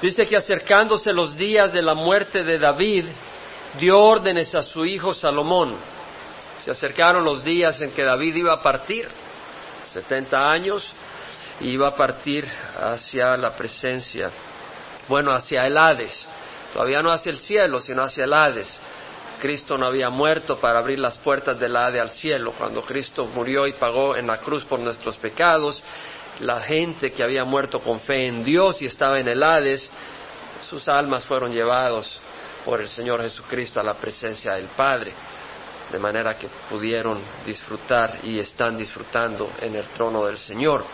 Dice que acercándose los días de la muerte de David, dio órdenes a su hijo Salomón. Se acercaron los días en que David iba a partir, 70 años, y iba a partir hacia la presencia, bueno, hacia el Hades, todavía no hacia el cielo, sino hacia el Hades. Cristo no había muerto para abrir las puertas del Hades al cielo. Cuando Cristo murió y pagó en la cruz por nuestros pecados, la gente que había muerto con fe en Dios y estaba en el Hades, sus almas fueron llevados por el Señor Jesucristo a la presencia del Padre, de manera que pudieron disfrutar y están disfrutando en el trono del Señor.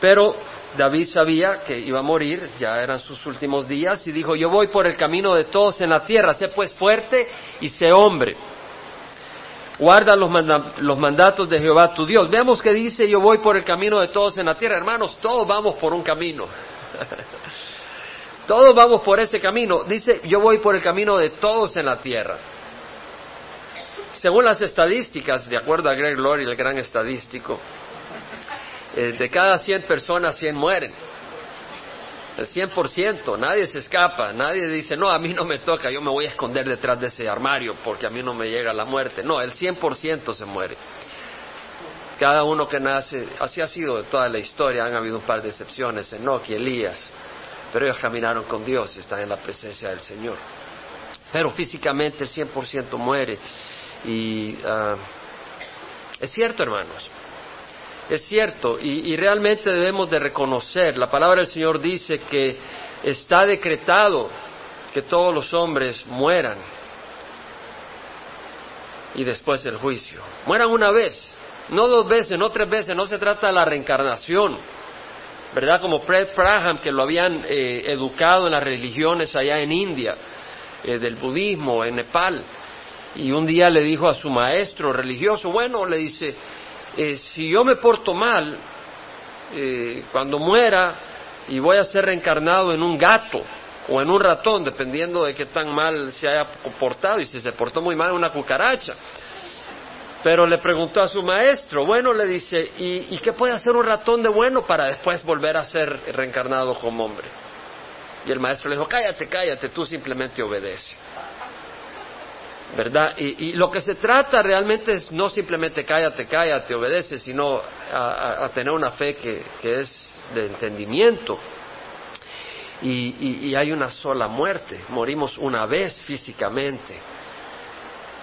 Pero David sabía que iba a morir, ya eran sus últimos días, y dijo, yo voy por el camino de todos en la tierra, sé pues fuerte y sé hombre. Guarda los, mandatos de Jehová tu Dios. Veamos que dice, yo voy por el camino de todos en la tierra. Hermanos, todos vamos por un camino. todos vamos por ese camino. Dice, yo voy por el camino de todos en la tierra. Según las estadísticas, de acuerdo a Greg Laurie, el gran estadístico, eh, de cada 100 personas, 100 mueren. El 100%, nadie se escapa, nadie dice, no, a mí no me toca, yo me voy a esconder detrás de ese armario porque a mí no me llega la muerte. No, el 100% se muere. Cada uno que nace, así ha sido de toda la historia, han habido un par de excepciones, Enoch y Elías, pero ellos caminaron con Dios y están en la presencia del Señor. Pero físicamente el 100% muere. Y ah, es cierto, hermanos, es cierto, y, realmente debemos de reconocer, la palabra del Señor dice que está decretado que todos los hombres mueran y después el juicio. Mueran una vez, no dos veces, no tres veces, no se trata de la reencarnación, ¿verdad? Como Fred Praham, que lo habían eh, educado en las religiones allá en India, eh, del budismo, en Nepal, y un día le dijo a su maestro religioso, bueno, le dice, eh, si yo me porto mal, eh, cuando muera y voy a ser reencarnado en un gato o en un ratón, dependiendo de qué tan mal se haya comportado, y si se portó muy mal, una cucaracha. Pero le preguntó a su maestro, bueno, le dice, ¿y, ¿y qué puede hacer un ratón de bueno para después volver a ser reencarnado como hombre? Y el maestro le dijo, cállate, cállate, tú simplemente obedece. ¿Verdad? Y, lo que se trata realmente es no simplemente cállate, cállate, obedece, sino a, tener una fe que, es de entendimiento. Y, y, hay una sola muerte, morimos una vez físicamente,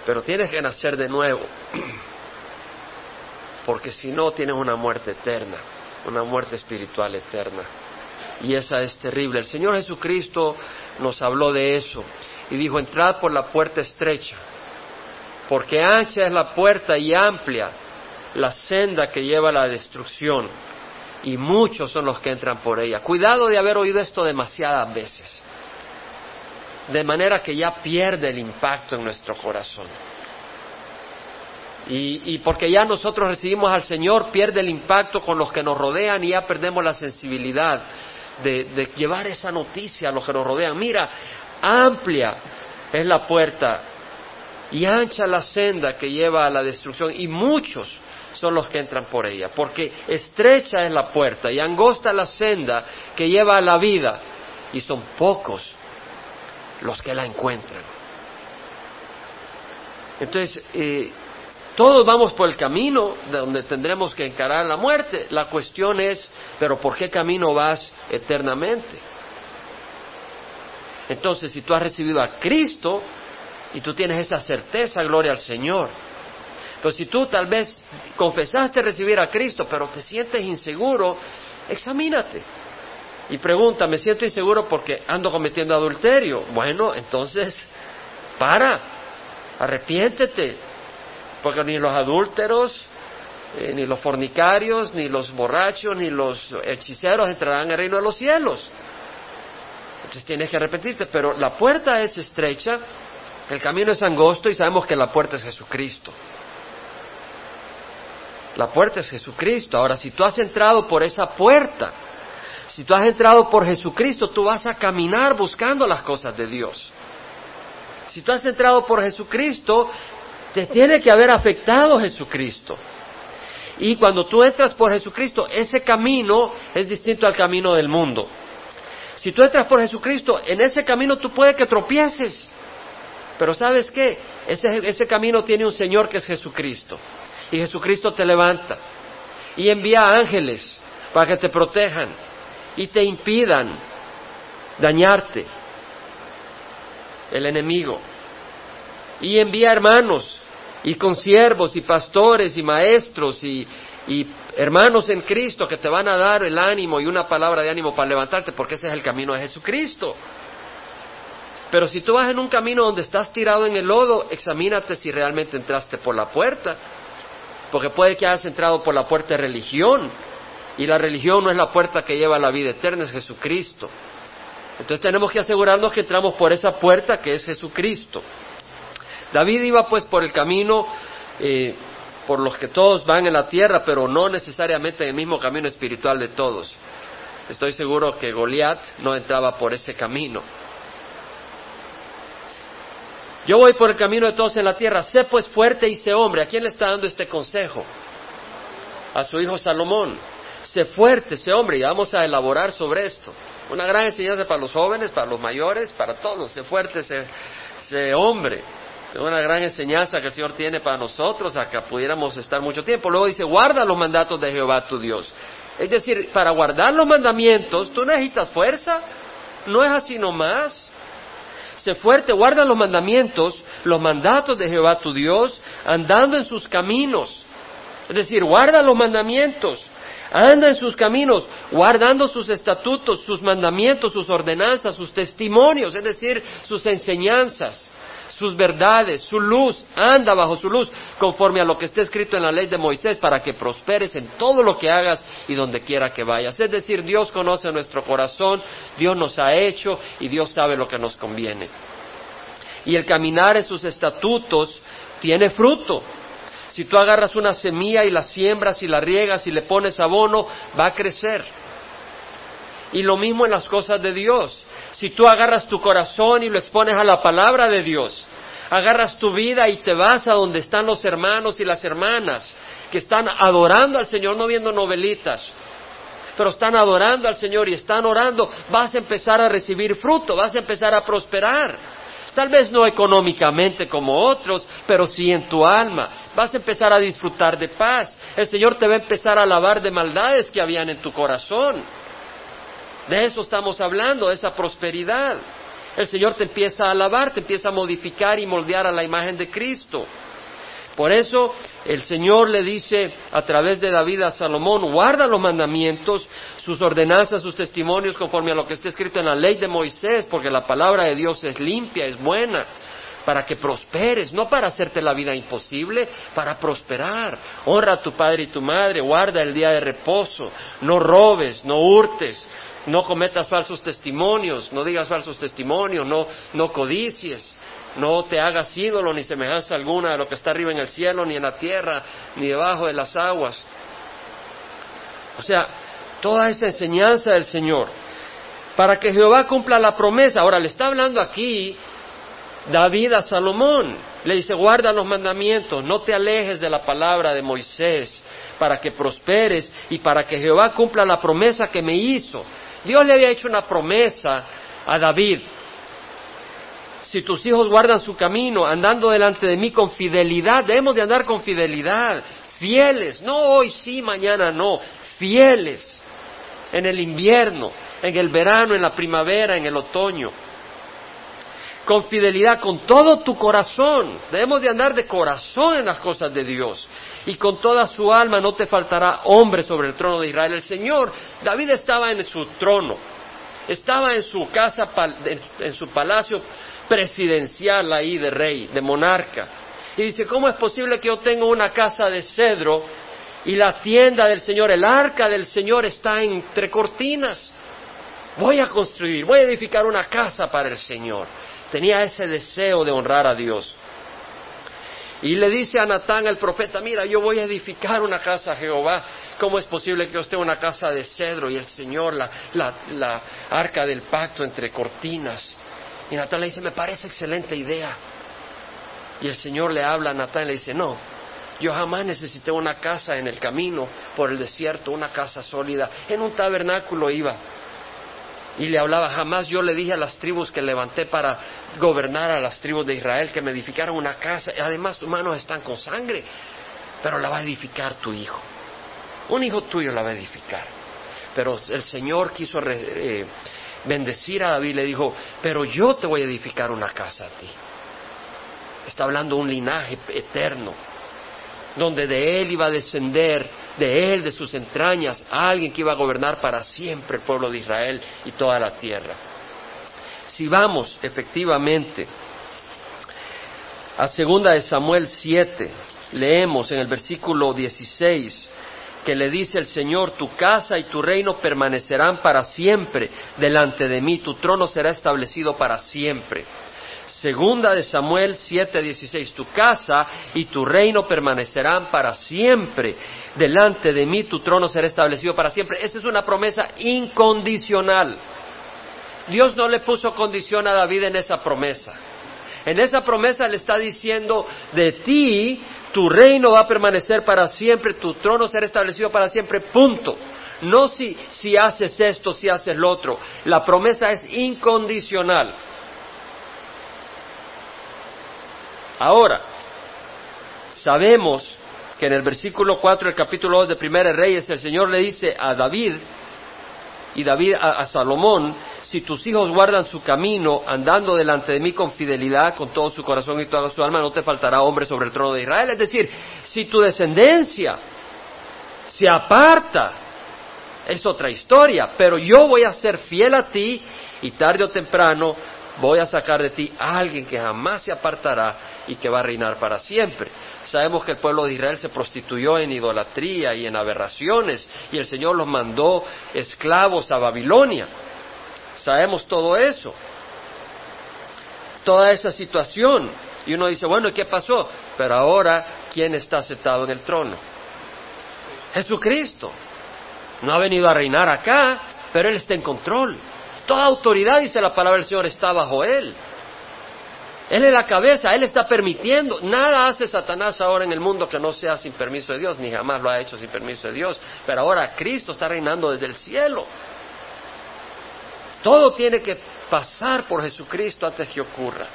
pero tienes que nacer de nuevo, porque si no tienes una muerte eterna, una muerte espiritual eterna. Y esa es terrible. El Señor Jesucristo nos habló de eso y dijo, entrad por la puerta estrecha, porque ancha es la puerta y amplia la senda que lleva a la destrucción, y muchos son los que entran por ella. Cuidado de haber oído esto demasiadas veces, de manera que ya pierde el impacto en nuestro corazón. Y, porque ya nosotros recibimos al Señor, pierde el impacto con los que nos rodean y ya perdemos la sensibilidad de, de llevar esa noticia a los que nos rodean. Mira, amplia es la puerta y ancha la senda que lleva a la destrucción y muchos son los que entran por ella, porque estrecha es la puerta y angosta la senda que lleva a la vida y son pocos los que la encuentran. Entonces, eh, todos vamos por el camino de donde tendremos que encarar la muerte. La cuestión es, pero ¿por qué camino vas eternamente? Entonces, si tú has recibido a Cristo y tú tienes esa certeza, gloria al Señor. Pero si tú tal vez confesaste recibir a Cristo, pero te sientes inseguro, examínate. Y pregunta, me siento inseguro porque ando cometiendo adulterio. Bueno, entonces, para, arrepiéntete, porque ni los adúlteros, eh, ni los fornicarios, ni los borrachos, ni los hechiceros entrarán al reino de los cielos. Entonces tienes que arrepentirte, pero la puerta es estrecha, el camino es angosto y sabemos que la puerta es Jesucristo. La puerta es Jesucristo. Ahora, si tú has entrado por esa puerta, si tú has entrado por Jesucristo, tú vas a caminar buscando las cosas de Dios. Si tú has entrado por Jesucristo, te tiene que haber afectado Jesucristo. Y cuando tú entras por Jesucristo, ese camino es distinto al camino del mundo. Si tú entras por Jesucristo, en ese camino tú puedes que tropieces. Pero ¿sabes qué? Ese, ese camino tiene un Señor que es Jesucristo. Y Jesucristo te levanta. Y envía ángeles para que te protejan y te impidan dañarte el enemigo. Y envía hermanos y consiervos y pastores y maestros y, y hermanos en Cristo que te van a dar el ánimo y una palabra de ánimo para levantarte, porque ese es el camino de Jesucristo. Pero si tú vas en un camino donde estás tirado en el lodo, examínate si realmente entraste por la puerta, porque puede que hayas entrado por la puerta de religión, y la religión no es la puerta que lleva a la vida eterna, es Jesucristo. Entonces tenemos que asegurarnos que entramos por esa puerta que es Jesucristo. David iba pues por el camino eh, por los que todos van en la tierra, pero no necesariamente en el mismo camino espiritual de todos. Estoy seguro que Goliat no entraba por ese camino. Yo voy por el camino de todos en la tierra. Sé pues fuerte y sé hombre. ¿A quién le está dando este consejo? A su hijo Salomón. Sé fuerte, sé hombre. Y vamos a elaborar sobre esto. Una gran enseñanza para los jóvenes, para los mayores, para todos. Sé fuerte, sé, sé hombre. Una gran enseñanza que el Señor tiene para nosotros, a que pudiéramos estar mucho tiempo. Luego dice, guarda los mandatos de Jehová tu Dios. Es decir, para guardar los mandamientos, tú necesitas fuerza. No es así nomás. Sé fuerte, guarda los mandamientos, los mandatos de Jehová tu Dios, andando en sus caminos. Es decir, guarda los mandamientos, anda en sus caminos, guardando sus estatutos, sus mandamientos, sus ordenanzas, sus testimonios, es decir, sus enseñanzas sus verdades, su luz, anda bajo su luz, conforme a lo que está escrito en la ley de Moisés, para que prosperes en todo lo que hagas y donde quiera que vayas. Es decir, Dios conoce nuestro corazón, Dios nos ha hecho y Dios sabe lo que nos conviene. Y el caminar en sus estatutos tiene fruto. Si tú agarras una semilla y la siembras y la riegas y le pones abono, va a crecer. Y lo mismo en las cosas de Dios si tú agarras tu corazón y lo expones a la palabra de Dios, agarras tu vida y te vas a donde están los hermanos y las hermanas que están adorando al Señor, no viendo novelitas, pero están adorando al Señor y están orando, vas a empezar a recibir fruto, vas a empezar a prosperar. Tal vez no económicamente como otros, pero sí en tu alma. Vas a empezar a disfrutar de paz. El Señor te va a empezar a lavar de maldades que habían en tu corazón. De eso estamos hablando, de esa prosperidad. El Señor te empieza a alabar, te empieza a modificar y moldear a la imagen de Cristo. Por eso el Señor le dice a través de David a Salomón, guarda los mandamientos, sus ordenanzas, sus testimonios conforme a lo que está escrito en la ley de Moisés, porque la palabra de Dios es limpia, es buena, para que prosperes, no para hacerte la vida imposible, para prosperar. Honra a tu padre y tu madre, guarda el día de reposo, no robes, no hurtes, no cometas falsos testimonios, no digas falsos testimonios, no, codicies, no te hagas ídolo ni semejanza alguna de lo que está arriba en el cielo, ni en la tierra, ni debajo de las aguas. O sea, toda esa enseñanza del Señor, para que Jehová cumpla la promesa. Ahora, le está hablando aquí David a Salomón. Le dice, guarda los mandamientos, no te alejes de la palabra de Moisés, para que prosperes y para que Jehová cumpla la promesa que me hizo. Dios le había hecho una promesa a David. Si tus hijos guardan su camino, andando delante de mí con fidelidad, debemos de andar con fidelidad, fieles, no hoy sí, mañana no, fieles, en el invierno, en el verano, en la primavera, en el otoño, con fidelidad, con todo tu corazón, debemos de andar de corazón en las cosas de Dios y con toda su alma no te faltará hombre sobre el trono de Israel. El Señor, David estaba en su trono, estaba en su casa, en su palacio presidencial ahí de rey, de monarca. Y dice, ¿cómo es posible que yo tenga una casa de cedro y la tienda del Señor, el arca del Señor está entre cortinas? Voy a construir, voy a edificar una casa para el Señor. Tenía ese deseo de honrar a Dios. Y le dice a Natán el profeta, mira, yo voy a edificar una casa a Jehová. ¿Cómo es posible que yo esté una casa de cedro y el Señor, la, la, arca del pacto entre cortinas? Y Natán le dice, me parece excelente idea. Y el Señor le habla a Natán y le dice, no, yo jamás necesité una casa en el camino por el desierto, una casa sólida. En un tabernáculo iba. Y le hablaba, jamás yo le dije a las tribus que levanté para gobernar a las tribus de Israel que me edificaran una casa. Además tus manos están con sangre, pero la va a edificar tu hijo. Un hijo tuyo la va a edificar. Pero el Señor quiso eh, bendecir a David le dijo, pero yo te voy a edificar una casa a ti. Está hablando un linaje eterno, donde de él iba a descender, de él, de sus entrañas, alguien que iba a gobernar para siempre el pueblo de Israel y toda la tierra. Si vamos efectivamente a segunda de Samuel 7, leemos en el versículo 16 que le dice el Señor, tu casa y tu reino permanecerán para siempre delante de mí, tu trono será establecido para siempre. Segunda de Samuel 7:16, tu casa y tu reino permanecerán para siempre. Delante de mí tu trono será establecido para siempre. Esa es una promesa incondicional. Dios no le puso condición a David en esa promesa. En esa promesa le está diciendo, de ti tu reino va a permanecer para siempre, tu trono será establecido para siempre, punto. No si, si haces esto, si haces lo otro. La promesa es incondicional. Ahora, sabemos que en el versículo 4 del capítulo 2 de Primera Reyes el Señor le dice a David y David a, Salomón, si tus hijos guardan su camino andando delante de mí con fidelidad, con todo su corazón y toda su alma, no te faltará hombre sobre el trono de Israel. Es decir, si tu descendencia se aparta, es otra historia, pero yo voy a ser fiel a ti y tarde o temprano voy a sacar de ti a alguien que jamás se apartará y que va a reinar para siempre. Sabemos que el pueblo de Israel se prostituyó en idolatría y en aberraciones y el Señor los mandó esclavos a Babilonia. Sabemos todo eso, toda esa situación. Y uno dice, bueno, ¿y qué pasó? Pero ahora, ¿quién está sentado en el trono? Jesucristo. No ha venido a reinar acá, pero Él está en control. Toda autoridad, dice la palabra del Señor, está bajo Él. Él es la cabeza, Él está permitiendo. Nada hace Satanás ahora en el mundo que no sea sin permiso de Dios, ni jamás lo ha hecho sin permiso de Dios. Pero ahora Cristo está reinando desde el cielo. Todo tiene que pasar por Jesucristo antes que ocurra.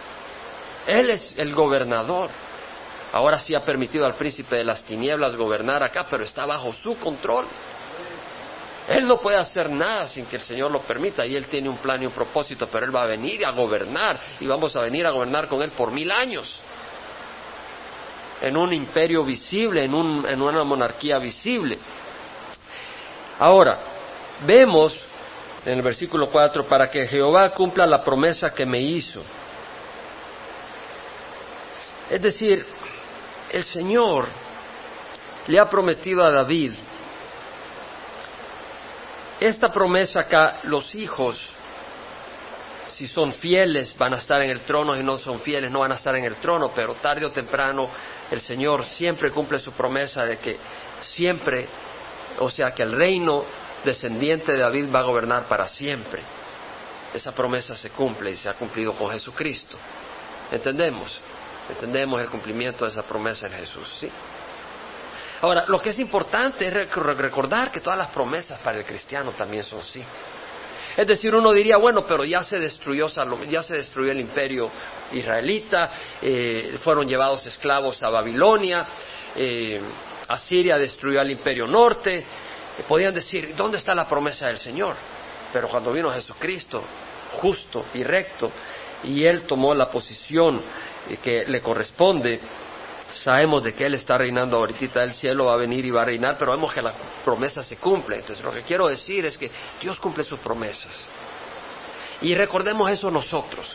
Él es el gobernador. Ahora sí ha permitido al príncipe de las tinieblas gobernar acá, pero está bajo su control. Él no puede hacer nada sin que el Señor lo permita y Él tiene un plan y un propósito, pero Él va a venir a gobernar y vamos a venir a gobernar con Él por mil años. En un imperio visible, en, en una monarquía visible. Ahora, vemos en el versículo 4, para que Jehová cumpla la promesa que me hizo. Es decir, el Señor le ha prometido a David esta promesa acá, los hijos, si son fieles, van a estar en el trono, y no son fieles, no van a estar en el trono, pero tarde o temprano el Señor siempre cumple su promesa de que siempre, o sea, que el reino descendiente de David va a gobernar para siempre. Esa promesa se cumple y se ha cumplido con Jesucristo. ¿Entendemos? Entendemos el cumplimiento de esa promesa en Jesús, ¿sí? Ahora, lo que es importante es recordar que todas las promesas para el cristiano también son sí. Es decir, uno diría, bueno, pero ya se destruyó, ya se destruyó el imperio israelita, eh, fueron llevados esclavos a Babilonia, eh, Asiria destruyó al imperio norte. Eh, podían decir, ¿dónde está la promesa del Señor? Pero cuando vino Jesucristo, justo y recto, y Él tomó la posición que le corresponde, sabemos de que Él está reinando ahorita del cielo, va a venir y va a reinar, pero vemos que la promesa se cumple. Entonces lo que quiero decir es que Dios cumple sus promesas. Y recordemos eso nosotros.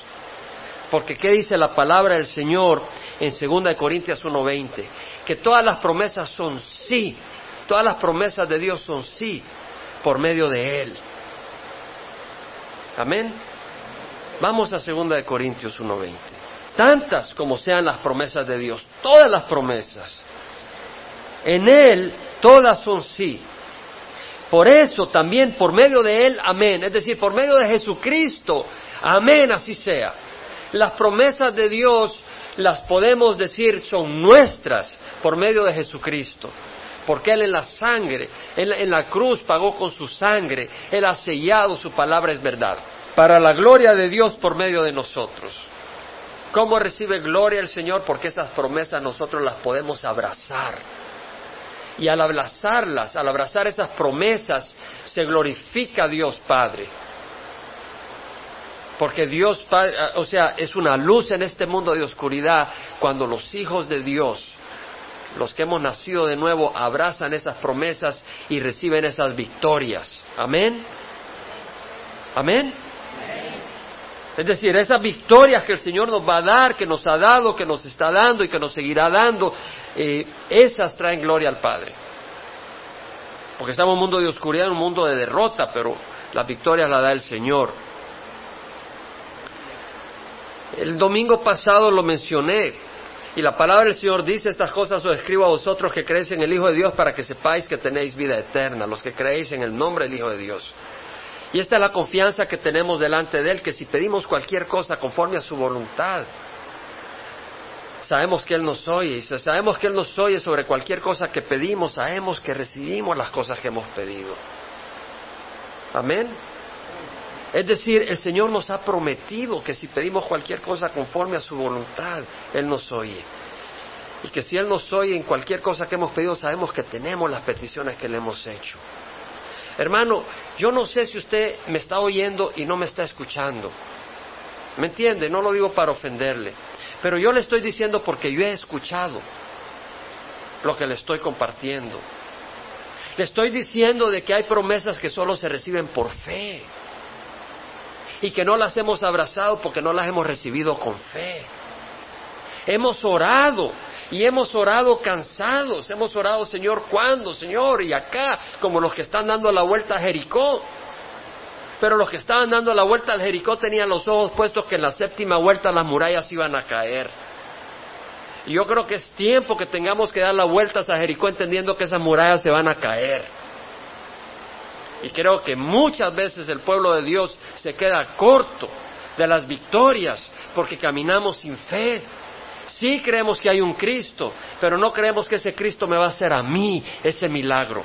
Porque ¿qué dice la palabra del Señor en 2 Corintios 1.20? Que todas las promesas son sí. Todas las promesas de Dios son sí por medio de Él. Amén. Vamos a 2 Corintios 1.20 tantas como sean las promesas de Dios, todas las promesas. En Él todas son sí. Por eso también por medio de Él, amén. Es decir, por medio de Jesucristo, amén, así sea. Las promesas de Dios las podemos decir son nuestras por medio de Jesucristo. porque Él en la sangre, en la, cruz pagó con su sangre, Él ha sellado, su palabra es verdad, para la gloria de Dios por medio de nosotros. ¿Cómo recibe gloria el Señor? Porque esas promesas nosotros las podemos abrazar. Y al abrazarlas, al abrazar esas promesas, se glorifica Dios Padre. Porque Dios Padre, o sea, es una luz en este mundo de oscuridad cuando los hijos de Dios los que hemos nacido de nuevo abrazan esas promesas y reciben esas victorias. Amén. Amén. Es decir, esas victorias que el Señor nos va a dar, que nos ha dado, que nos está dando y que nos seguirá dando, eh, esas traen gloria al Padre. Porque estamos en un mundo de oscuridad, en un mundo de derrota, pero las victorias las da el Señor. El domingo pasado lo mencioné, y la palabra del Señor dice estas cosas os escribo a vosotros que creéis en el Hijo de Dios para que sepáis que tenéis vida eterna, los que creéis en el nombre del Hijo de Dios. Y esta es la confianza que tenemos delante de Él, que si pedimos cualquier cosa conforme a su voluntad, sabemos que Él nos oye. Y si sabemos que Él nos oye sobre cualquier cosa que pedimos, sabemos que recibimos las cosas que hemos pedido. Amén. Es decir, el Señor nos ha prometido que si pedimos cualquier cosa conforme a su voluntad, Él nos oye. Y que si Él nos oye en cualquier cosa que hemos pedido, sabemos que tenemos las peticiones que le hemos hecho. Hermano, yo no sé si usted me está oyendo y no me está escuchando. ¿Me entiende? No lo digo para ofenderle. Pero yo le estoy diciendo porque yo he escuchado lo que le estoy compartiendo. Le estoy diciendo de que hay promesas que solo se reciben por fe y que no las hemos abrazado porque no las hemos recibido con fe. Hemos orado y hemos orado cansados, hemos orado, Señor, ¿cuándo, Señor? Y acá, como los que están dando la vuelta a Jericó. Pero los que estaban dando la vuelta al Jericó tenían los ojos puestos que en la séptima vuelta las murallas iban a caer. Y yo creo que es tiempo que tengamos que dar las vueltas a Jericó entendiendo que esas murallas se van a caer. Y creo que muchas veces el pueblo de Dios se queda corto de las victorias porque caminamos sin fe. Sí creemos que hay un Cristo, pero no creemos que ese Cristo me va a hacer a mí ese milagro.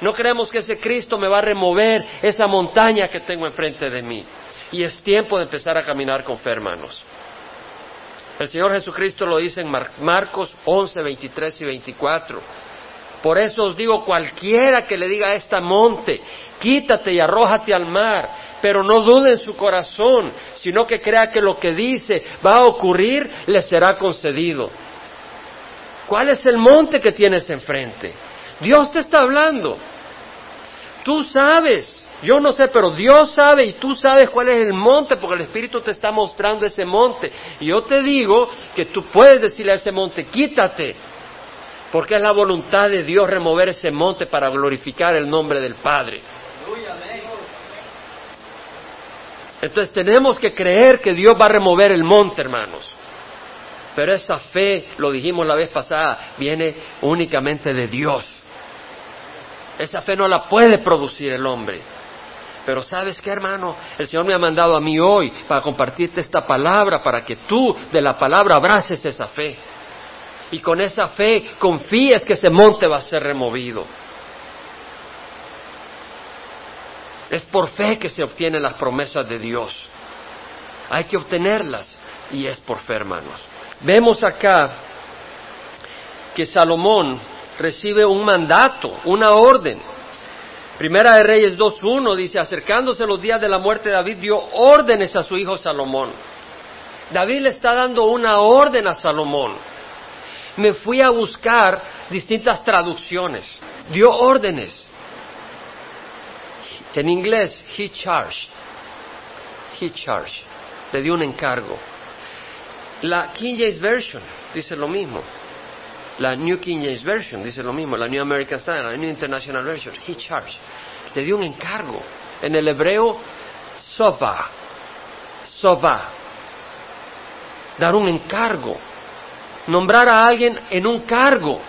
No creemos que ese Cristo me va a remover esa montaña que tengo enfrente de mí. Y es tiempo de empezar a caminar con fe, hermanos. El Señor Jesucristo lo dice en Marcos 11, 23 y 24. Por eso os digo, cualquiera que le diga a esta monte, quítate y arrójate al mar, pero no dude en su corazón, sino que crea que lo que dice va a ocurrir, le será concedido. ¿Cuál es el monte que tienes enfrente? Dios te está hablando. Tú sabes, yo no sé, pero Dios sabe y tú sabes cuál es el monte, porque el Espíritu te está mostrando ese monte. Y yo te digo que tú puedes decirle a ese monte, quítate, porque es la voluntad de Dios remover ese monte para glorificar el nombre del Padre. Entonces tenemos que creer que Dios va a remover el monte, hermanos. Pero esa fe, lo dijimos la vez pasada, viene únicamente de Dios. Esa fe no la puede producir el hombre. Pero sabes qué, hermano, el Señor me ha mandado a mí hoy para compartirte esta palabra, para que tú de la palabra abraces esa fe y con esa fe confíes que ese monte va a ser removido. Es por fe que se obtienen las promesas de Dios. Hay que obtenerlas y es por fe, hermanos. Vemos acá que Salomón recibe un mandato, una orden. Primera de Reyes 2.1 dice, acercándose los días de la muerte de David, dio órdenes a su hijo Salomón. David le está dando una orden a Salomón me fui a buscar distintas traducciones. Dio órdenes. En inglés, he charged. He charged. Le dio un encargo. La King James Version dice lo mismo. La New King James Version dice lo mismo. La New American Standard, la New International Version. He charged. Le dio un encargo. En el hebreo, sova. Sova. Dar un encargo nombrar a alguien en un cargo.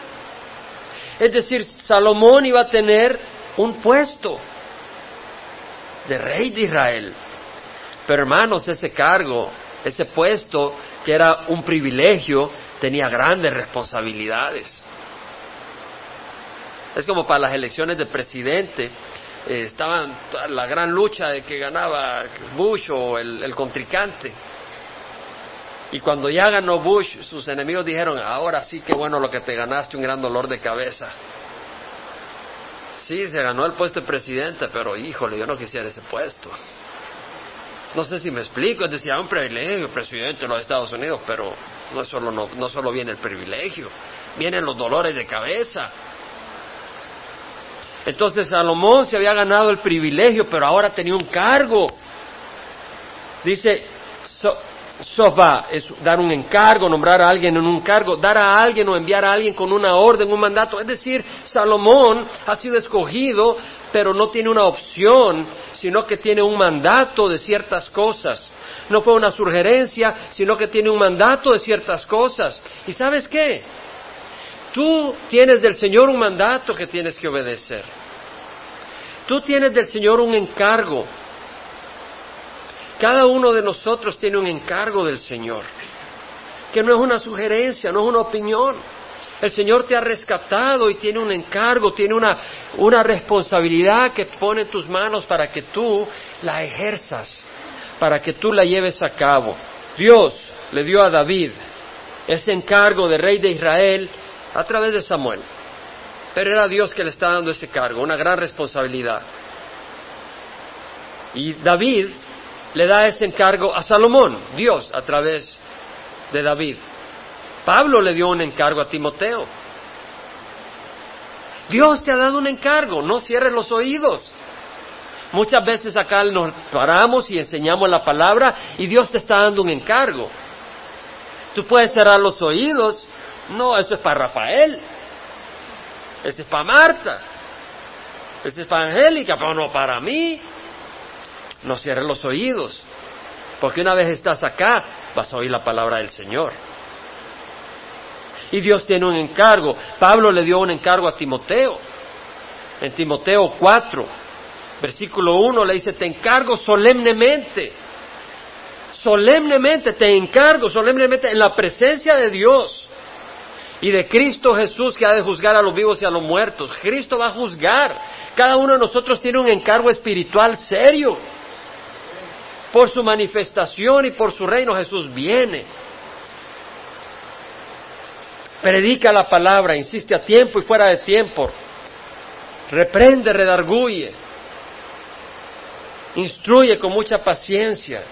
Es decir, Salomón iba a tener un puesto de rey de Israel. Pero hermanos, ese cargo, ese puesto, que era un privilegio, tenía grandes responsabilidades. Es como para las elecciones de presidente. Eh, estaban la gran lucha de que ganaba Bush o el, el contrincante. Y cuando ya ganó Bush, sus enemigos dijeron, ahora sí que bueno lo que te ganaste, un gran dolor de cabeza. Sí, se ganó el puesto de presidente, pero híjole, yo no quisiera ese puesto. No sé si me explico, es decir, un privilegio presidente de los Estados Unidos, pero no solo, no, no solo viene el privilegio, vienen los dolores de cabeza. Entonces Salomón se había ganado el privilegio, pero ahora tenía un cargo. Dice, Sofa es dar un encargo, nombrar a alguien en un cargo, dar a alguien o enviar a alguien con una orden, un mandato. Es decir, Salomón ha sido escogido, pero no tiene una opción, sino que tiene un mandato de ciertas cosas. No fue una sugerencia, sino que tiene un mandato de ciertas cosas. ¿Y sabes qué? Tú tienes del Señor un mandato que tienes que obedecer. Tú tienes del Señor un encargo. Cada uno de nosotros tiene un encargo del Señor, que no es una sugerencia, no es una opinión. El Señor te ha rescatado y tiene un encargo, tiene una, una responsabilidad que pone en tus manos para que tú la ejerzas, para que tú la lleves a cabo. Dios le dio a David ese encargo de rey de Israel a través de Samuel. Pero era Dios que le está dando ese cargo, una gran responsabilidad. Y David le da ese encargo a Salomón, Dios, a través de David. Pablo le dio un encargo a Timoteo. Dios te ha dado un encargo, no cierres los oídos. Muchas veces acá nos paramos y enseñamos la palabra y Dios te está dando un encargo. Tú puedes cerrar los oídos. No, eso es para Rafael. Ese es para Marta. Ese es para Angélica, pero no para mí no cierres los oídos, porque una vez estás acá, vas a oír la palabra del Señor. Y Dios tiene un encargo. Pablo le dio un encargo a Timoteo. En Timoteo 4, versículo 1 le dice, te encargo solemnemente, solemnemente, te encargo solemnemente en la presencia de Dios y de Cristo Jesús que ha de juzgar a los vivos y a los muertos. Cristo va a juzgar. Cada uno de nosotros tiene un encargo espiritual serio por su manifestación y por su reino Jesús viene. Predica la palabra, insiste a tiempo y fuera de tiempo. Reprende, redarguye. Instruye con mucha paciencia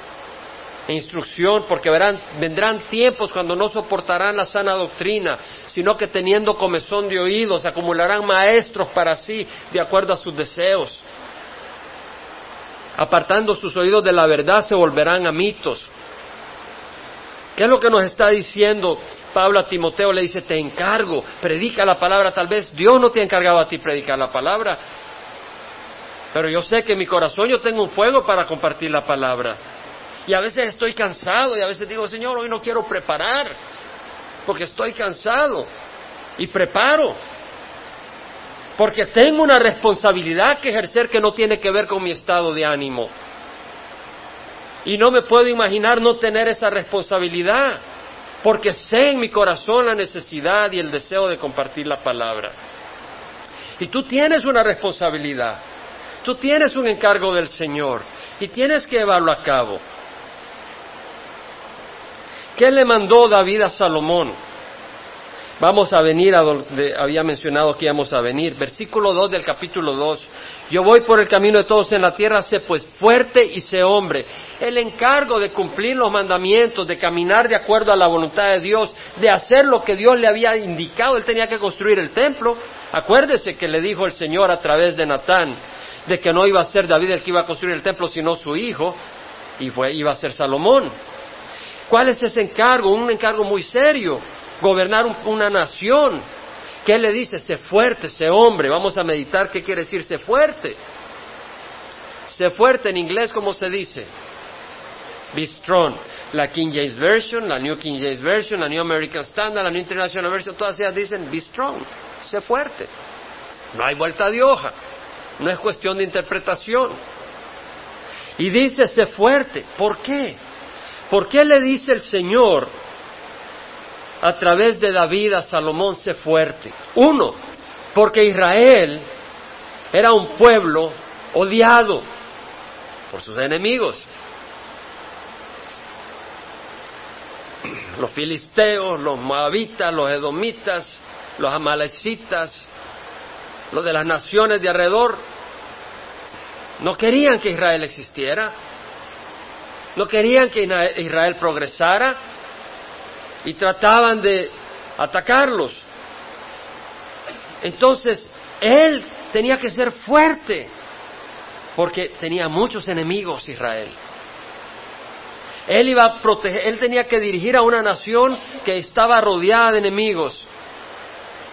e instrucción, porque verán, vendrán tiempos cuando no soportarán la sana doctrina, sino que teniendo comezón de oídos acumularán maestros para sí, de acuerdo a sus deseos apartando sus oídos de la verdad, se volverán a mitos. ¿Qué es lo que nos está diciendo Pablo a Timoteo? Le dice, te encargo, predica la palabra. Tal vez Dios no te ha encargado a ti predicar la palabra, pero yo sé que en mi corazón yo tengo un fuego para compartir la palabra. Y a veces estoy cansado y a veces digo, Señor, hoy no quiero preparar, porque estoy cansado. Y preparo, porque tengo una responsabilidad que ejercer que no tiene que ver con mi estado de ánimo. Y no me puedo imaginar no tener esa responsabilidad, porque sé en mi corazón la necesidad y el deseo de compartir la palabra. Y tú tienes una responsabilidad, tú tienes un encargo del Señor y tienes que llevarlo a cabo. ¿Qué le mandó David a Salomón? Vamos a venir a donde había mencionado que íbamos a venir. Versículo 2 del capítulo 2. Yo voy por el camino de todos en la tierra, sé pues fuerte y sé hombre. El encargo de cumplir los mandamientos, de caminar de acuerdo a la voluntad de Dios, de hacer lo que Dios le había indicado. Él tenía que construir el templo. Acuérdese que le dijo el Señor a través de Natán de que no iba a ser David el que iba a construir el templo, sino su hijo, y fue, iba a ser Salomón. ¿Cuál es ese encargo? Un encargo muy serio gobernar una nación. ¿Qué le dice? Sé fuerte, sé hombre. Vamos a meditar qué quiere decir sé fuerte. Sé fuerte en inglés, ¿cómo se dice? Be strong. La King James Version, la New King James Version, la New American Standard, la New International Version, todas ellas dicen be strong, sé fuerte. No hay vuelta de hoja. No es cuestión de interpretación. Y dice sé fuerte. ¿Por qué? ¿Por qué le dice el Señor a través de David a Salomón, sé fuerte. Uno, Porque Israel era un pueblo odiado por sus enemigos. Los filisteos, los moabitas, los edomitas, los amalecitas, los de las naciones de alrededor, no querían que Israel existiera, no querían que Israel progresara y trataban de atacarlos. Entonces, él tenía que ser fuerte, porque tenía muchos enemigos Israel. Él iba a proteger, él tenía que dirigir a una nación que estaba rodeada de enemigos.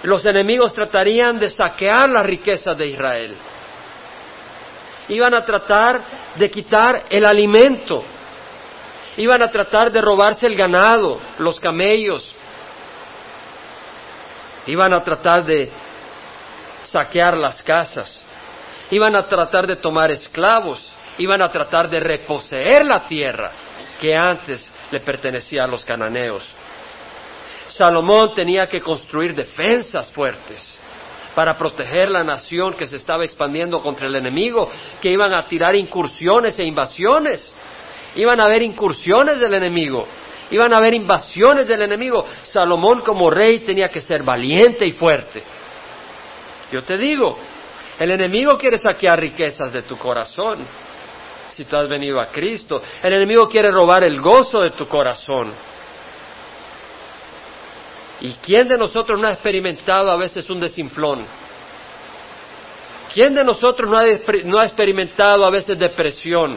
Los enemigos tratarían de saquear las riquezas de Israel. Iban a tratar de quitar el alimento. Iban a tratar de robarse el ganado, los camellos. Iban a tratar de saquear las casas. Iban a tratar de tomar esclavos. Iban a tratar de reposeer la tierra que antes le pertenecía a los cananeos. Salomón tenía que construir defensas fuertes para proteger la nación que se estaba expandiendo contra el enemigo, que iban a tirar incursiones e invasiones. Iban a haber incursiones del enemigo, iban a haber invasiones del enemigo. Salomón como rey tenía que ser valiente y fuerte. Yo te digo, el enemigo quiere saquear riquezas de tu corazón si tú has venido a Cristo. El enemigo quiere robar el gozo de tu corazón. ¿Y quién de nosotros no ha experimentado a veces un desinflón? ¿Quién de nosotros no ha, experimentado a veces depresión?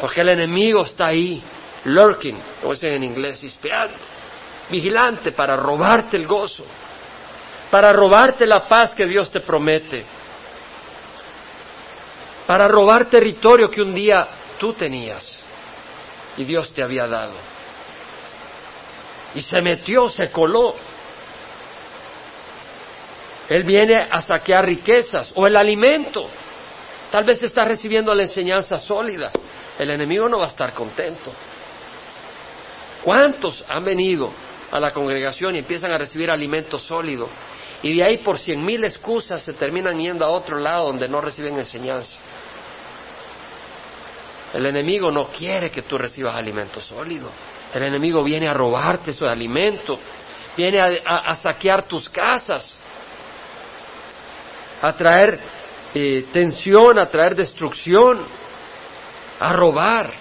Porque el enemigo está ahí, lurking, como dicen en inglés, espiando, vigilante para robarte el gozo, para robarte la paz que Dios te promete, para robar territorio que un día tú tenías y Dios te había dado y se metió, se coló. Él viene a saquear riquezas o el alimento. Tal vez está recibiendo la enseñanza sólida. El enemigo no va a estar contento. ¿Cuántos han venido a la congregación y empiezan a recibir alimento sólido? Y de ahí por cien mil excusas se terminan yendo a otro lado donde no reciben enseñanza. El enemigo no quiere que tú recibas alimento sólido. El enemigo viene a robarte su alimento, viene a, saquear tus casas, a traer eh, tensión, a traer destrucción, a robar.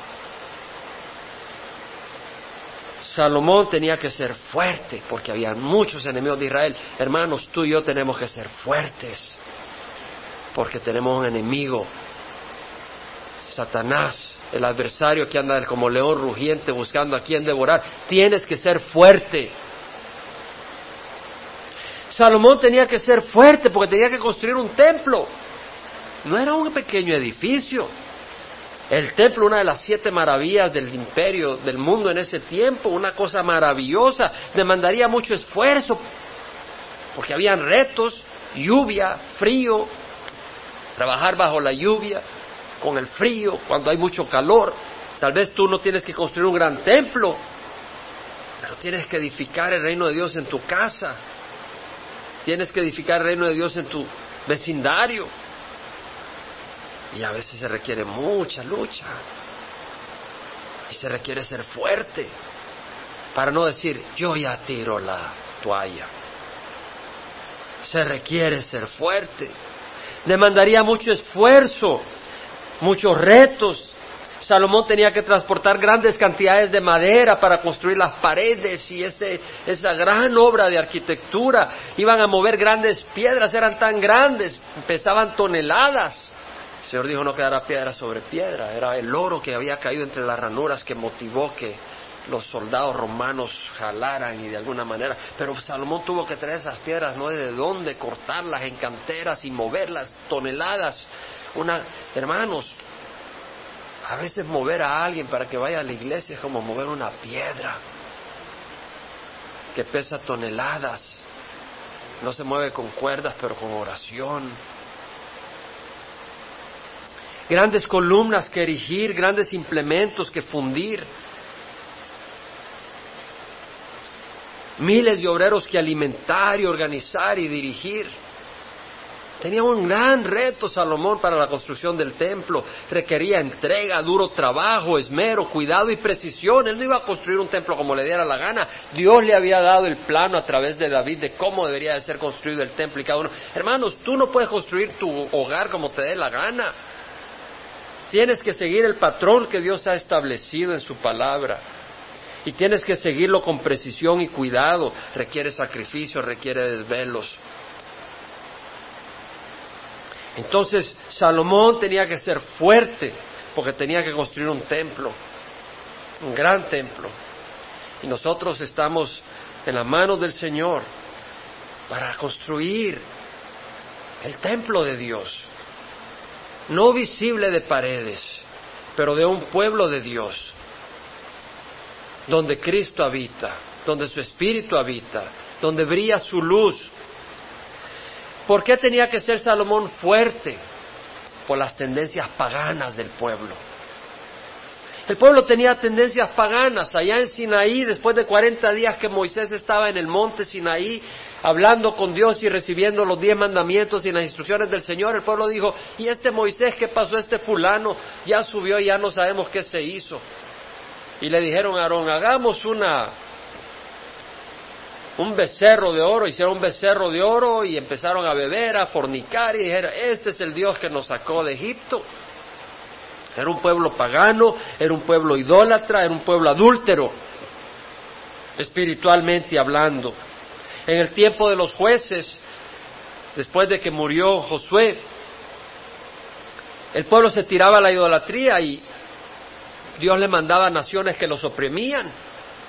Salomón tenía que ser fuerte porque había muchos enemigos de Israel. Hermanos, tú y yo tenemos que ser fuertes porque tenemos un enemigo, Satanás, el adversario que anda como león rugiente buscando a quien devorar. Tienes que ser fuerte. Salomón tenía que ser fuerte porque tenía que construir un templo. No era un pequeño edificio. El templo, una de las siete maravillas del imperio, del mundo en ese tiempo, una cosa maravillosa, demandaría mucho esfuerzo, porque habían retos, lluvia, frío, trabajar bajo la lluvia, con el frío, cuando hay mucho calor. Tal vez tú no tienes que construir un gran templo, pero tienes que edificar el reino de Dios en tu casa. Tienes que edificar el reino de Dios en tu vecindario. Y a veces se requiere mucha lucha. Y se requiere ser fuerte. Para no decir, yo ya tiro la toalla. Se requiere ser fuerte. Demandaría mucho esfuerzo muchos retos. Salomón tenía que transportar grandes cantidades de madera para construir las paredes y ese, esa gran obra de arquitectura. Iban a mover grandes piedras, eran tan grandes, pesaban toneladas. Señor dijo no quedara piedra sobre piedra, era el oro que había caído entre las ranuras que motivó que los soldados romanos jalaran y de alguna manera. Pero Salomón tuvo que traer esas piedras, no de dónde, cortarlas en canteras y moverlas toneladas una, hermanos, a veces mover a alguien para que vaya a la iglesia es como mover una piedra que pesa toneladas. No se mueve con cuerdas, pero con oración. Grandes columnas que erigir, grandes implementos que fundir. miles de obreros que alimentar y organizar y dirigir. Tenía un gran reto Salomón para la construcción del templo. Requería entrega, duro trabajo, esmero, cuidado y precisión. Él no iba a construir un templo como le diera la gana. Dios le había dado el plano a través de David de cómo debería de ser construido el templo y cada uno. Hermanos, tú no puedes construir tu hogar como te dé la gana. Tienes que seguir el patrón que Dios ha establecido en su palabra. Y tienes que seguirlo con precisión y cuidado. Requiere sacrificio, requiere desvelos. Entonces Salomón tenía que ser fuerte porque tenía que construir un templo, un gran templo. Y nosotros estamos en las manos del Señor para construir el templo de Dios, no visible de paredes, pero de un pueblo de Dios, donde Cristo habita, donde su Espíritu habita, donde brilla su luz, ¿Por qué tenía que ser Salomón fuerte? Por las tendencias paganas del pueblo. El pueblo tenía tendencias paganas. Allá en Sinaí, después de 40 días que Moisés estaba en el monte Sinaí, hablando con Dios y recibiendo los diez mandamientos y las instrucciones del Señor, el pueblo dijo, ¿y este Moisés qué pasó? Este fulano ya subió y ya no sabemos qué se hizo. Y le dijeron a Aarón, hagamos una un becerro de oro, hicieron un becerro de oro y empezaron a beber, a fornicar y dijeron, este es el Dios que nos sacó de Egipto. Era un pueblo pagano, era un pueblo idólatra, era un pueblo adúltero, espiritualmente hablando. En el tiempo de los jueces, después de que murió Josué, el pueblo se tiraba a la idolatría y Dios le mandaba naciones que los oprimían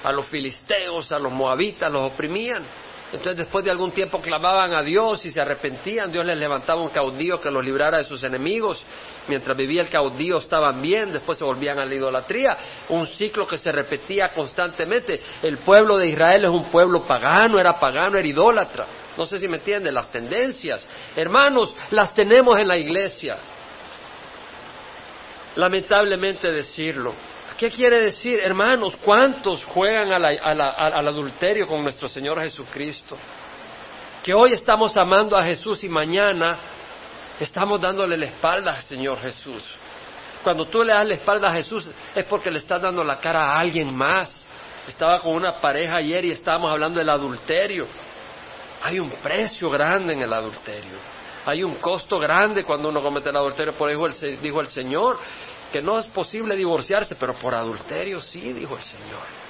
a los filisteos, a los moabitas, los oprimían. Entonces después de algún tiempo clamaban a Dios y se arrepentían, Dios les levantaba un caudillo que los librara de sus enemigos. Mientras vivía el caudillo estaban bien, después se volvían a la idolatría. Un ciclo que se repetía constantemente. El pueblo de Israel es un pueblo pagano, era pagano, era idólatra. No sé si me entienden las tendencias. Hermanos, las tenemos en la iglesia. Lamentablemente decirlo. ¿Qué quiere decir, hermanos? ¿Cuántos juegan al adulterio con nuestro Señor Jesucristo? Que hoy estamos amando a Jesús y mañana estamos dándole la espalda al Señor Jesús. Cuando tú le das la espalda a Jesús es porque le estás dando la cara a alguien más. Estaba con una pareja ayer y estábamos hablando del adulterio. Hay un precio grande en el adulterio. Hay un costo grande cuando uno comete el adulterio. Por eso dijo el Señor, que no es posible divorciarse, pero por adulterio sí, dijo el Señor.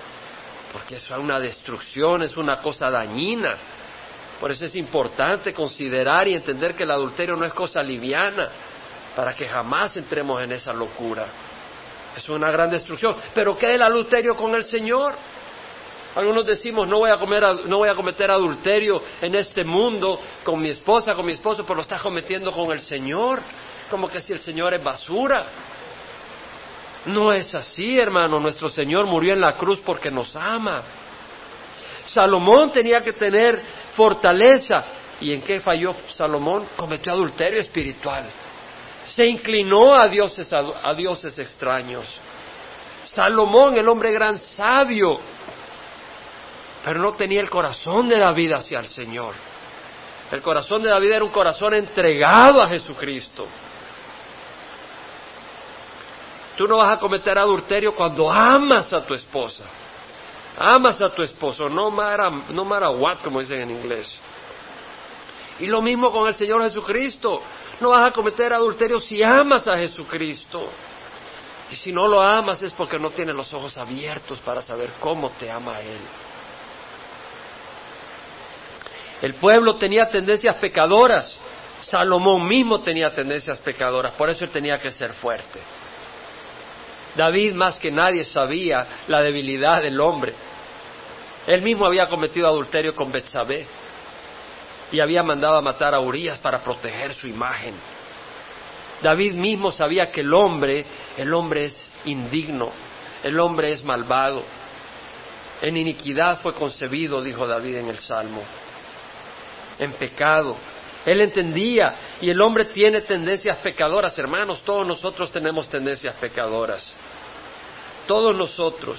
Porque eso es una destrucción, es una cosa dañina. Por eso es importante considerar y entender que el adulterio no es cosa liviana, para que jamás entremos en esa locura. Es una gran destrucción. Pero ¿qué es el adulterio con el Señor? Algunos decimos, no voy, a comer, no voy a cometer adulterio en este mundo con mi esposa, con mi esposo, pero lo está cometiendo con el Señor. Como que si el Señor es basura. No es así, hermano. Nuestro Señor murió en la cruz porque nos ama. Salomón tenía que tener fortaleza. ¿Y en qué falló Salomón? Cometió adulterio espiritual. Se inclinó a dioses, a dioses extraños. Salomón, el hombre gran sabio, pero no tenía el corazón de David hacia el Señor. El corazón de David era un corazón entregado a Jesucristo. Tú no vas a cometer adulterio cuando amas a tu esposa. Amas a tu esposo, no mara, no mara what, como dicen en inglés. Y lo mismo con el Señor Jesucristo. No vas a cometer adulterio si amas a Jesucristo. Y si no lo amas es porque no tienes los ojos abiertos para saber cómo te ama Él. El pueblo tenía tendencias pecadoras. Salomón mismo tenía tendencias pecadoras. Por eso él tenía que ser fuerte. David más que nadie sabía la debilidad del hombre. Él mismo había cometido adulterio con Betsabé y había mandado a matar a Urias para proteger su imagen. David mismo sabía que el hombre, el hombre es indigno, el hombre es malvado. En iniquidad fue concebido, dijo David en el Salmo. En pecado. Él entendía y el hombre tiene tendencias pecadoras, hermanos, todos nosotros tenemos tendencias pecadoras. Todos nosotros.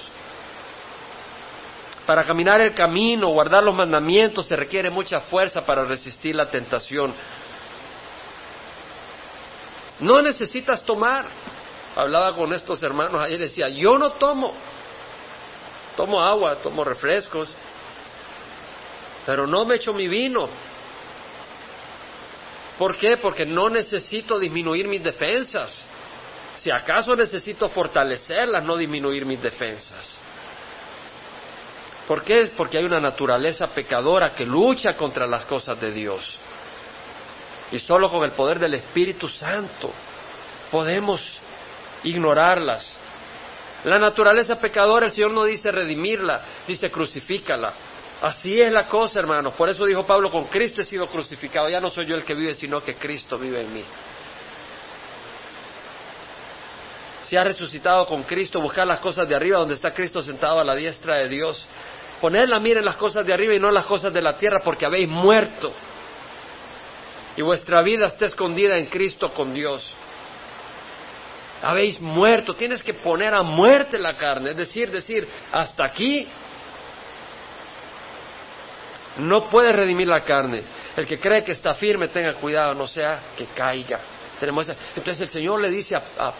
Para caminar el camino, guardar los mandamientos, se requiere mucha fuerza para resistir la tentación. No necesitas tomar. Hablaba con estos hermanos ayer decía, yo no tomo. Tomo agua, tomo refrescos, pero no me echo mi vino. ¿Por qué? Porque no necesito disminuir mis defensas. Si acaso necesito fortalecerlas, no disminuir mis defensas. ¿Por qué? Porque hay una naturaleza pecadora que lucha contra las cosas de Dios. Y solo con el poder del Espíritu Santo podemos ignorarlas. La naturaleza pecadora, el Señor no dice redimirla, dice crucifícala. Así es la cosa, hermanos. Por eso dijo Pablo, con Cristo he sido crucificado. Ya no soy yo el que vive, sino que Cristo vive en mí. Si has resucitado con Cristo, buscar las cosas de arriba, donde está Cristo sentado a la diestra de Dios. Poned la mira en las cosas de arriba y no en las cosas de la tierra, porque habéis muerto. Y vuestra vida está escondida en Cristo con Dios. Habéis muerto. Tienes que poner a muerte la carne. Es decir, decir, hasta aquí no puede redimir la carne. El que cree que está firme, tenga cuidado, no sea que caiga. Entonces el Señor le dice a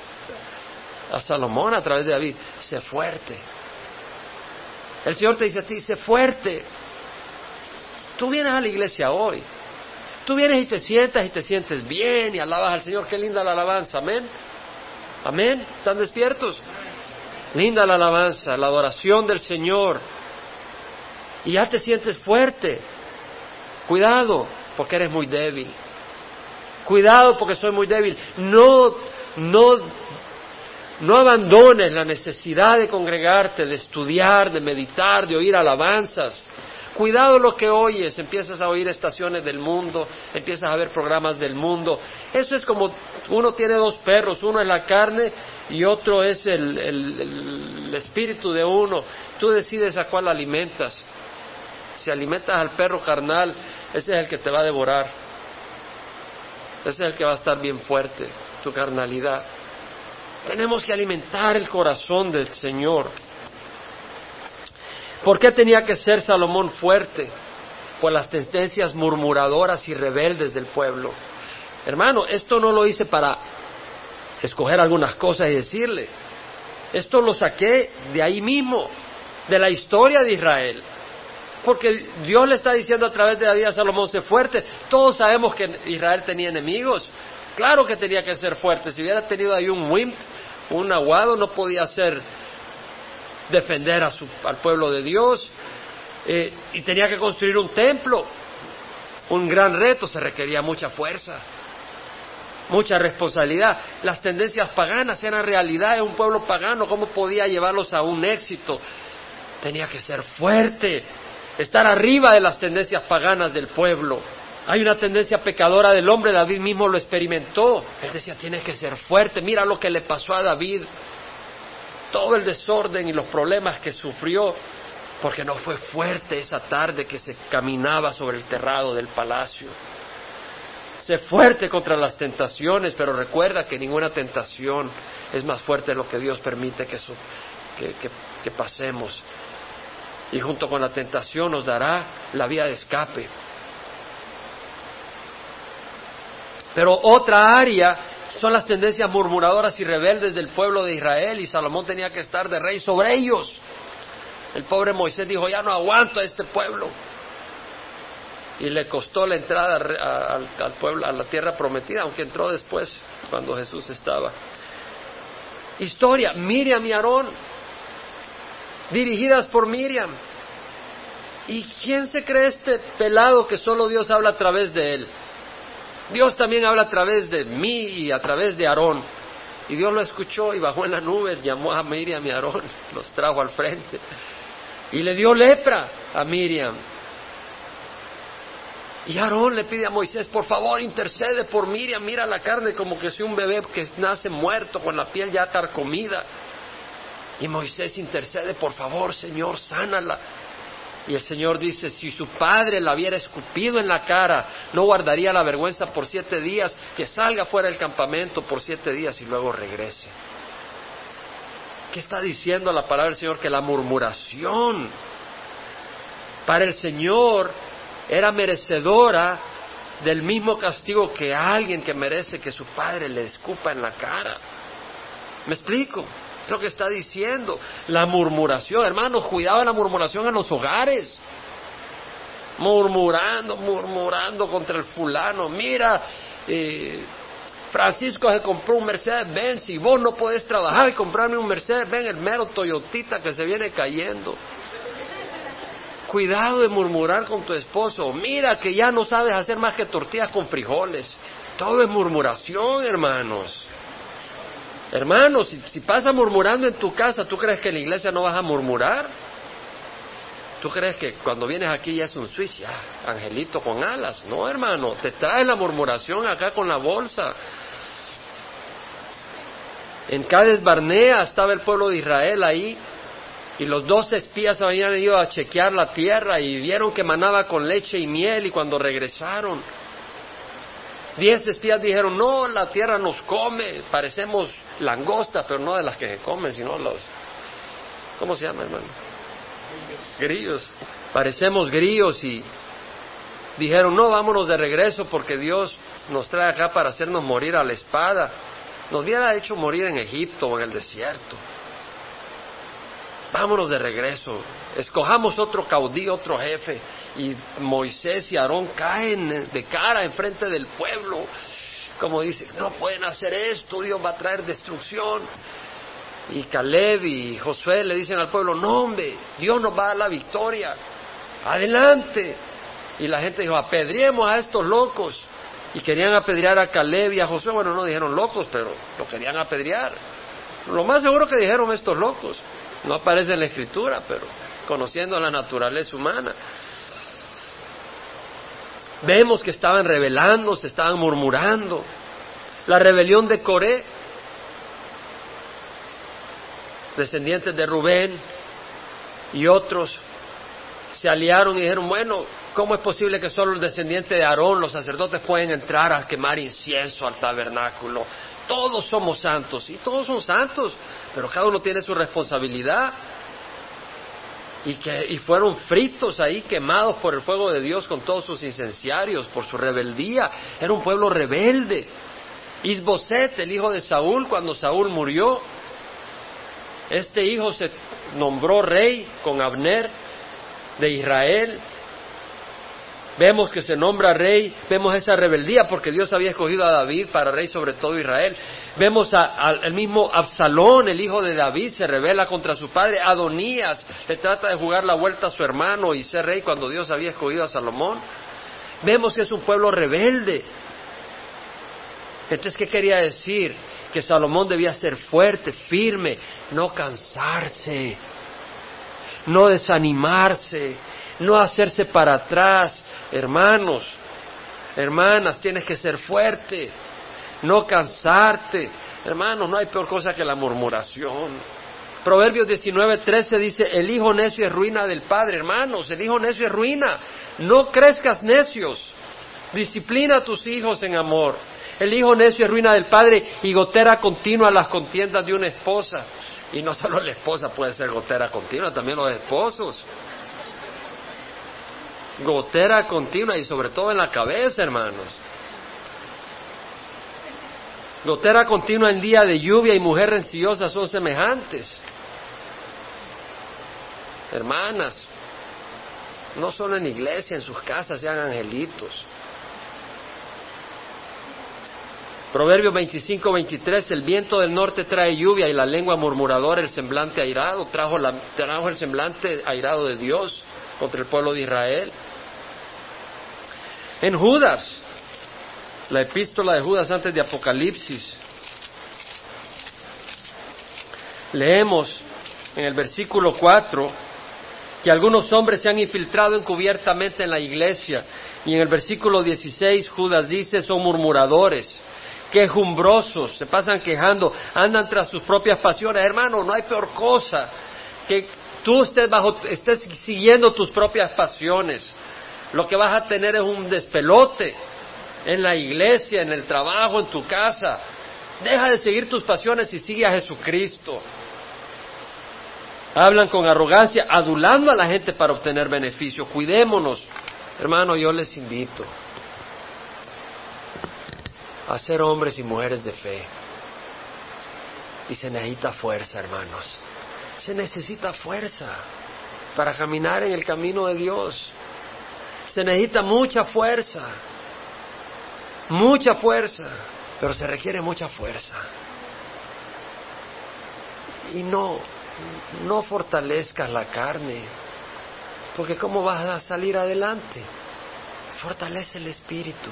Salomón a través de David, sé fuerte. El Señor te dice a ti, sé fuerte. Tú vienes a la iglesia hoy. Tú vienes y te sientas y te sientes bien y alabas al Señor. Qué linda la alabanza. Amén. Amén. ¿Están despiertos? Linda la alabanza, la adoración del Señor y ya te sientes fuerte. Cuidado, porque eres muy débil. Cuidado porque soy muy débil. No, no, no abandones la necesidad de congregarte, de estudiar, de meditar, de oír alabanzas. Cuidado lo que oyes, empiezas a oír estaciones del mundo, empiezas a ver programas del mundo. Eso es como uno tiene dos perros, uno es la carne y otro es el, el espíritu de uno. Tú decides a cuál alimentas. Si alimentas al perro carnal, ese es el que te va a devorar. Ese es el que va a estar bien fuerte, tu carnalidad. Tenemos que alimentar el corazón del Señor. ¿Por qué tenía que ser Salomón fuerte? Por las tendencias murmuradoras y rebeldes del pueblo. Hermano, esto no lo hice para escoger algunas cosas y decirle. Esto lo saqué de ahí mismo, de la historia de Israel. Porque Dios le está diciendo a través de David a Salomón, sé fuerte. Todos sabemos que Israel tenía enemigos. Claro que tenía que ser fuerte. Si hubiera tenido ahí un wimp, un aguado, no podía ser defender a su, al pueblo de Dios. Eh, y tenía que construir un templo. Un gran reto, se requería mucha fuerza, mucha responsabilidad. Las tendencias paganas eran realidad en un pueblo pagano. ¿Cómo podía llevarlos a un éxito? Tenía que ser fuerte, estar arriba de las tendencias paganas del pueblo. Hay una tendencia pecadora del hombre, David mismo lo experimentó. Él decía, tienes que ser fuerte, mira lo que le pasó a David, todo el desorden y los problemas que sufrió, porque no fue fuerte esa tarde que se caminaba sobre el terrado del palacio. Sé fuerte contra las tentaciones, pero recuerda que ninguna tentación es más fuerte de lo que Dios permite que, que pasemos y junto con la tentación nos dará la vía de escape. Pero otra área son las tendencias murmuradoras y rebeldes del pueblo de Israel y Salomón tenía que estar de rey sobre ellos. El pobre Moisés dijo, ya no aguanto a este pueblo. Y le costó la entrada al, pueblo, a la tierra prometida, aunque entró después, cuando Jesús estaba. Historia, Miriam y Aarón dirigidas por Miriam. ¿Y quién se cree este pelado que solo Dios habla a través de él? Dios también habla a través de mí y a través de Aarón. Y Dios lo escuchó y bajó en la nube, llamó a Miriam y Aarón, los trajo al frente. Y le dio lepra a Miriam. Y Aarón le pide a Moisés, por favor, intercede por Miriam, mira la carne como que si un bebé que nace muerto con la piel ya carcomida. Y Moisés intercede, por favor, Señor, sánala. Y el Señor dice, si su padre la hubiera escupido en la cara, no guardaría la vergüenza por siete días, que salga fuera del campamento por siete días y luego regrese. ¿Qué está diciendo la palabra del Señor? Que la murmuración Para el Señor era merecedora del mismo castigo que alguien que merece que su padre le escupa en la cara. ¿Me explico? Lo que está diciendo. La murmuración, hermanos, cuidado de la murmuración en los hogares. Murmurando, murmurando contra el fulano. Mira, eh, Francisco se compró un Mercedes Benz y vos no podés trabajar y comprarme un Mercedes Benz, el mero Toyotita que se viene cayendo. Cuidado de murmurar con tu esposo. Mira que ya no sabes hacer más que tortillas con frijoles. Todo es murmuración, hermanos. Hermanos, si, si pasa murmurando en tu casa, ¿tú crees que en la iglesia no vas a murmurar? ¿Tú crees que cuando vienes aquí ya es un switch, ya, angelito con alas? No, hermano, te trae la murmuración acá con la bolsa. En Cádiz Barnea estaba el pueblo de Israel ahí y los dos espías habían ido a chequear la tierra y vieron que manaba con leche y miel y cuando regresaron, diez espías dijeron, no, la tierra nos come, parecemos langostas, pero no de las que se comen, sino los, ¿cómo se llama, hermano? Grillos. Parecemos grillos y dijeron, no, vámonos de regreso porque Dios nos trae acá para hacernos morir a la espada. Nos hubiera hecho morir en Egipto o en el desierto. Vámonos de regreso. Escojamos otro caudillo, otro jefe. Y Moisés y Aarón caen de cara enfrente del pueblo. Como dice, no pueden hacer esto, Dios va a traer destrucción. Y Caleb y Josué le dicen al pueblo, no hombre, Dios nos va a dar la victoria. Adelante. Y la gente dijo, apedriemos a estos locos y querían apedrear a Caleb y a Josué. Bueno, no dijeron locos, pero lo querían apedrear. Lo más seguro que dijeron estos locos. No aparece en la escritura, pero conociendo la naturaleza humana. Vemos que estaban rebelándose, estaban murmurando. La rebelión de Coré, descendientes de Rubén y otros, se aliaron y dijeron, bueno, ¿Cómo es posible que solo los descendientes de Aarón, los sacerdotes, pueden entrar a quemar incienso al tabernáculo? Todos somos santos y todos son santos, pero cada uno tiene su responsabilidad. Y, que, y fueron fritos ahí, quemados por el fuego de Dios con todos sus incenciarios, por su rebeldía. Era un pueblo rebelde. Isboset, el hijo de Saúl, cuando Saúl murió, este hijo se nombró rey con Abner de Israel Vemos que se nombra rey, vemos esa rebeldía porque Dios había escogido a David para rey sobre todo Israel. Vemos al mismo Absalón, el hijo de David, se revela contra su padre. Adonías le trata de jugar la vuelta a su hermano y ser rey cuando Dios había escogido a Salomón. Vemos que es un pueblo rebelde. Entonces, ¿qué quería decir? Que Salomón debía ser fuerte, firme, no cansarse, no desanimarse, no hacerse para atrás, hermanos, hermanas, tienes que ser fuerte, no cansarte. Hermanos, no hay peor cosa que la murmuración. Proverbios 19:13 dice, el hijo necio es ruina del padre, hermanos, el hijo necio es ruina. No crezcas necios, disciplina a tus hijos en amor. El hijo necio es ruina del padre y gotera continua las contiendas de una esposa. Y no solo la esposa puede ser gotera continua, también los esposos gotera continua y sobre todo en la cabeza, hermanos. Gotera continua en día de lluvia y mujer rencillosa son semejantes. Hermanas, no solo en iglesia, en sus casas sean angelitos. Proverbio 25, 23, el viento del norte trae lluvia y la lengua murmuradora el semblante airado, trajo, la, trajo el semblante airado de Dios contra el pueblo de Israel. En Judas, la epístola de Judas antes de Apocalipsis, leemos en el versículo 4 que algunos hombres se han infiltrado encubiertamente en la iglesia. Y en el versículo 16 Judas dice, son murmuradores, quejumbrosos, se pasan quejando, andan tras sus propias pasiones. Hermano, no hay peor cosa que tú estés, bajo, estés siguiendo tus propias pasiones lo que vas a tener es un despelote en la iglesia, en el trabajo, en tu casa. Deja de seguir tus pasiones y sigue a Jesucristo. Hablan con arrogancia, adulando a la gente para obtener beneficio. Cuidémonos. Hermano, yo les invito a ser hombres y mujeres de fe. Y se necesita fuerza, hermanos. Se necesita fuerza para caminar en el camino de Dios. Se necesita mucha fuerza. Mucha fuerza. Pero se requiere mucha fuerza. Y no, no fortalezcas la carne. Porque ¿cómo vas a salir adelante? Fortalece el espíritu.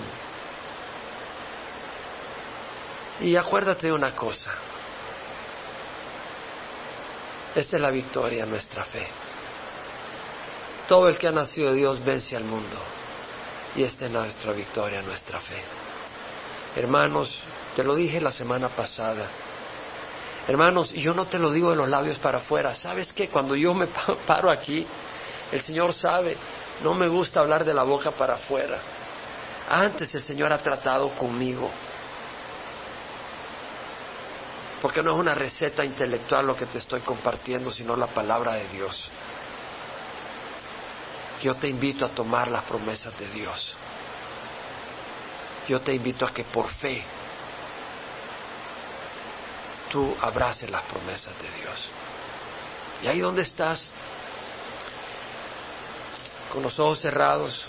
Y acuérdate de una cosa. Esta es la victoria nuestra fe. Todo el que ha nacido de Dios vence al mundo. Y esta es nuestra victoria, nuestra fe. Hermanos, te lo dije la semana pasada. Hermanos, y yo no te lo digo de los labios para afuera. ¿Sabes qué? Cuando yo me paro aquí, el Señor sabe, no me gusta hablar de la boca para afuera. Antes el Señor ha tratado conmigo porque no es una receta intelectual lo que te estoy compartiendo, sino la palabra de Dios. Yo te invito a tomar las promesas de Dios. Yo te invito a que por fe tú abraces las promesas de Dios. Y ahí donde estás, con los ojos cerrados,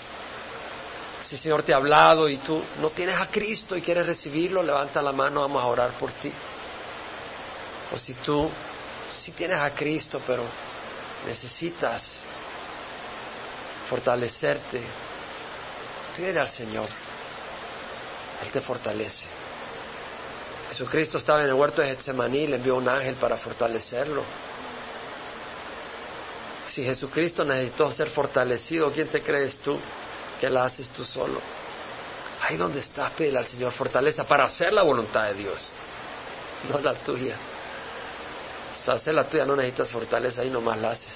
si el Señor te ha hablado y tú no tienes a Cristo y quieres recibirlo, levanta la mano, vamos a orar por ti. O si tú, si tienes a Cristo, pero necesitas fortalecerte, pídele al Señor. Él te fortalece. Jesucristo estaba en el huerto de Getsemaní y le envió un ángel para fortalecerlo. Si Jesucristo necesitó ser fortalecido, ¿quién te crees tú que la haces tú solo? Ahí donde estás, pídele al Señor fortaleza para hacer la voluntad de Dios, no la tuya. Para hacer la tuya no necesitas fortaleza y nomás la haces.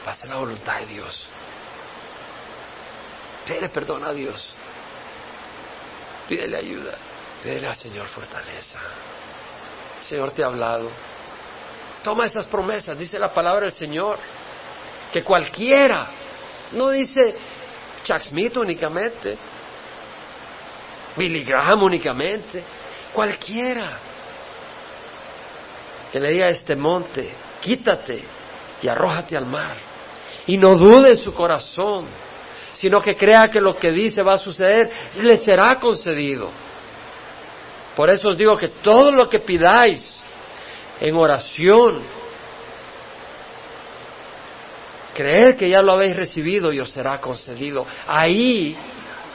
Para hacer la voluntad de Dios. Pídele perdón a Dios. Pídele ayuda. Pídele al Señor fortaleza. Señor te ha hablado. Toma esas promesas, dice la palabra del Señor. Que cualquiera, no dice Chuck Smith únicamente, Billy Graham únicamente, cualquiera que le diga a este monte, quítate y arrójate al mar. Y no dude en su corazón, sino que crea que lo que dice va a suceder, le será concedido. Por eso os digo que todo lo que pidáis en oración, creer que ya lo habéis recibido y os será concedido. Ahí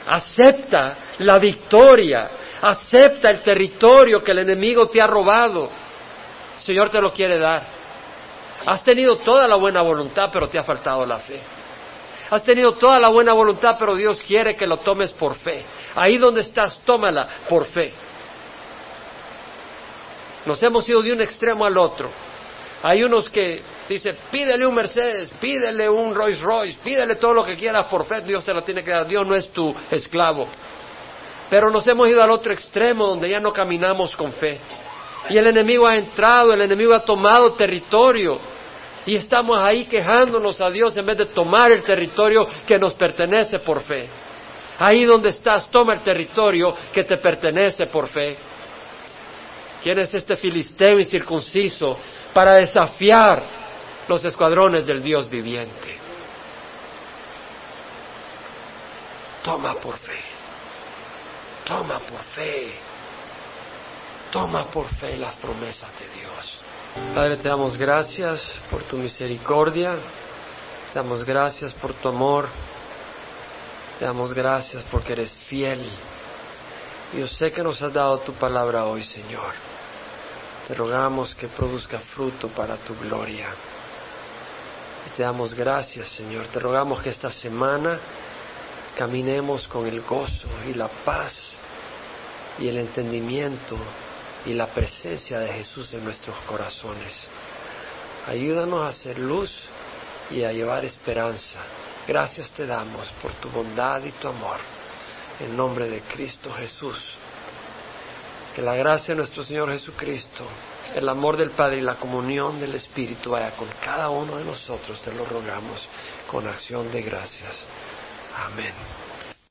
acepta la victoria, acepta el territorio que el enemigo te ha robado Señor te lo quiere dar. Has tenido toda la buena voluntad, pero te ha faltado la fe. Has tenido toda la buena voluntad, pero Dios quiere que lo tomes por fe. Ahí donde estás, tómala por fe. Nos hemos ido de un extremo al otro. Hay unos que dicen, pídele un Mercedes, pídele un Rolls Royce, pídele todo lo que quieras por fe, Dios se lo tiene que dar. Dios no es tu esclavo. Pero nos hemos ido al otro extremo donde ya no caminamos con fe. Y el enemigo ha entrado, el enemigo ha tomado territorio. Y estamos ahí quejándonos a Dios en vez de tomar el territorio que nos pertenece por fe. Ahí donde estás, toma el territorio que te pertenece por fe. ¿Quién es este filisteo incircunciso para desafiar los escuadrones del Dios viviente? Toma por fe. Toma por fe. Toma por fe las promesas de Dios. Padre, te damos gracias por tu misericordia, te damos gracias por tu amor, te damos gracias porque eres fiel. Yo sé que nos has dado tu palabra hoy, Señor. Te rogamos que produzca fruto para tu gloria. Y te damos gracias, Señor. Te rogamos que esta semana caminemos con el gozo y la paz y el entendimiento y la presencia de Jesús en nuestros corazones. Ayúdanos a hacer luz y a llevar esperanza. Gracias te damos por tu bondad y tu amor. En nombre de Cristo Jesús. Que la gracia de nuestro Señor Jesucristo el amor del Padre y la comunión del Espíritu vaya con cada uno de nosotros, te lo rogamos con acción de gracias. Amén.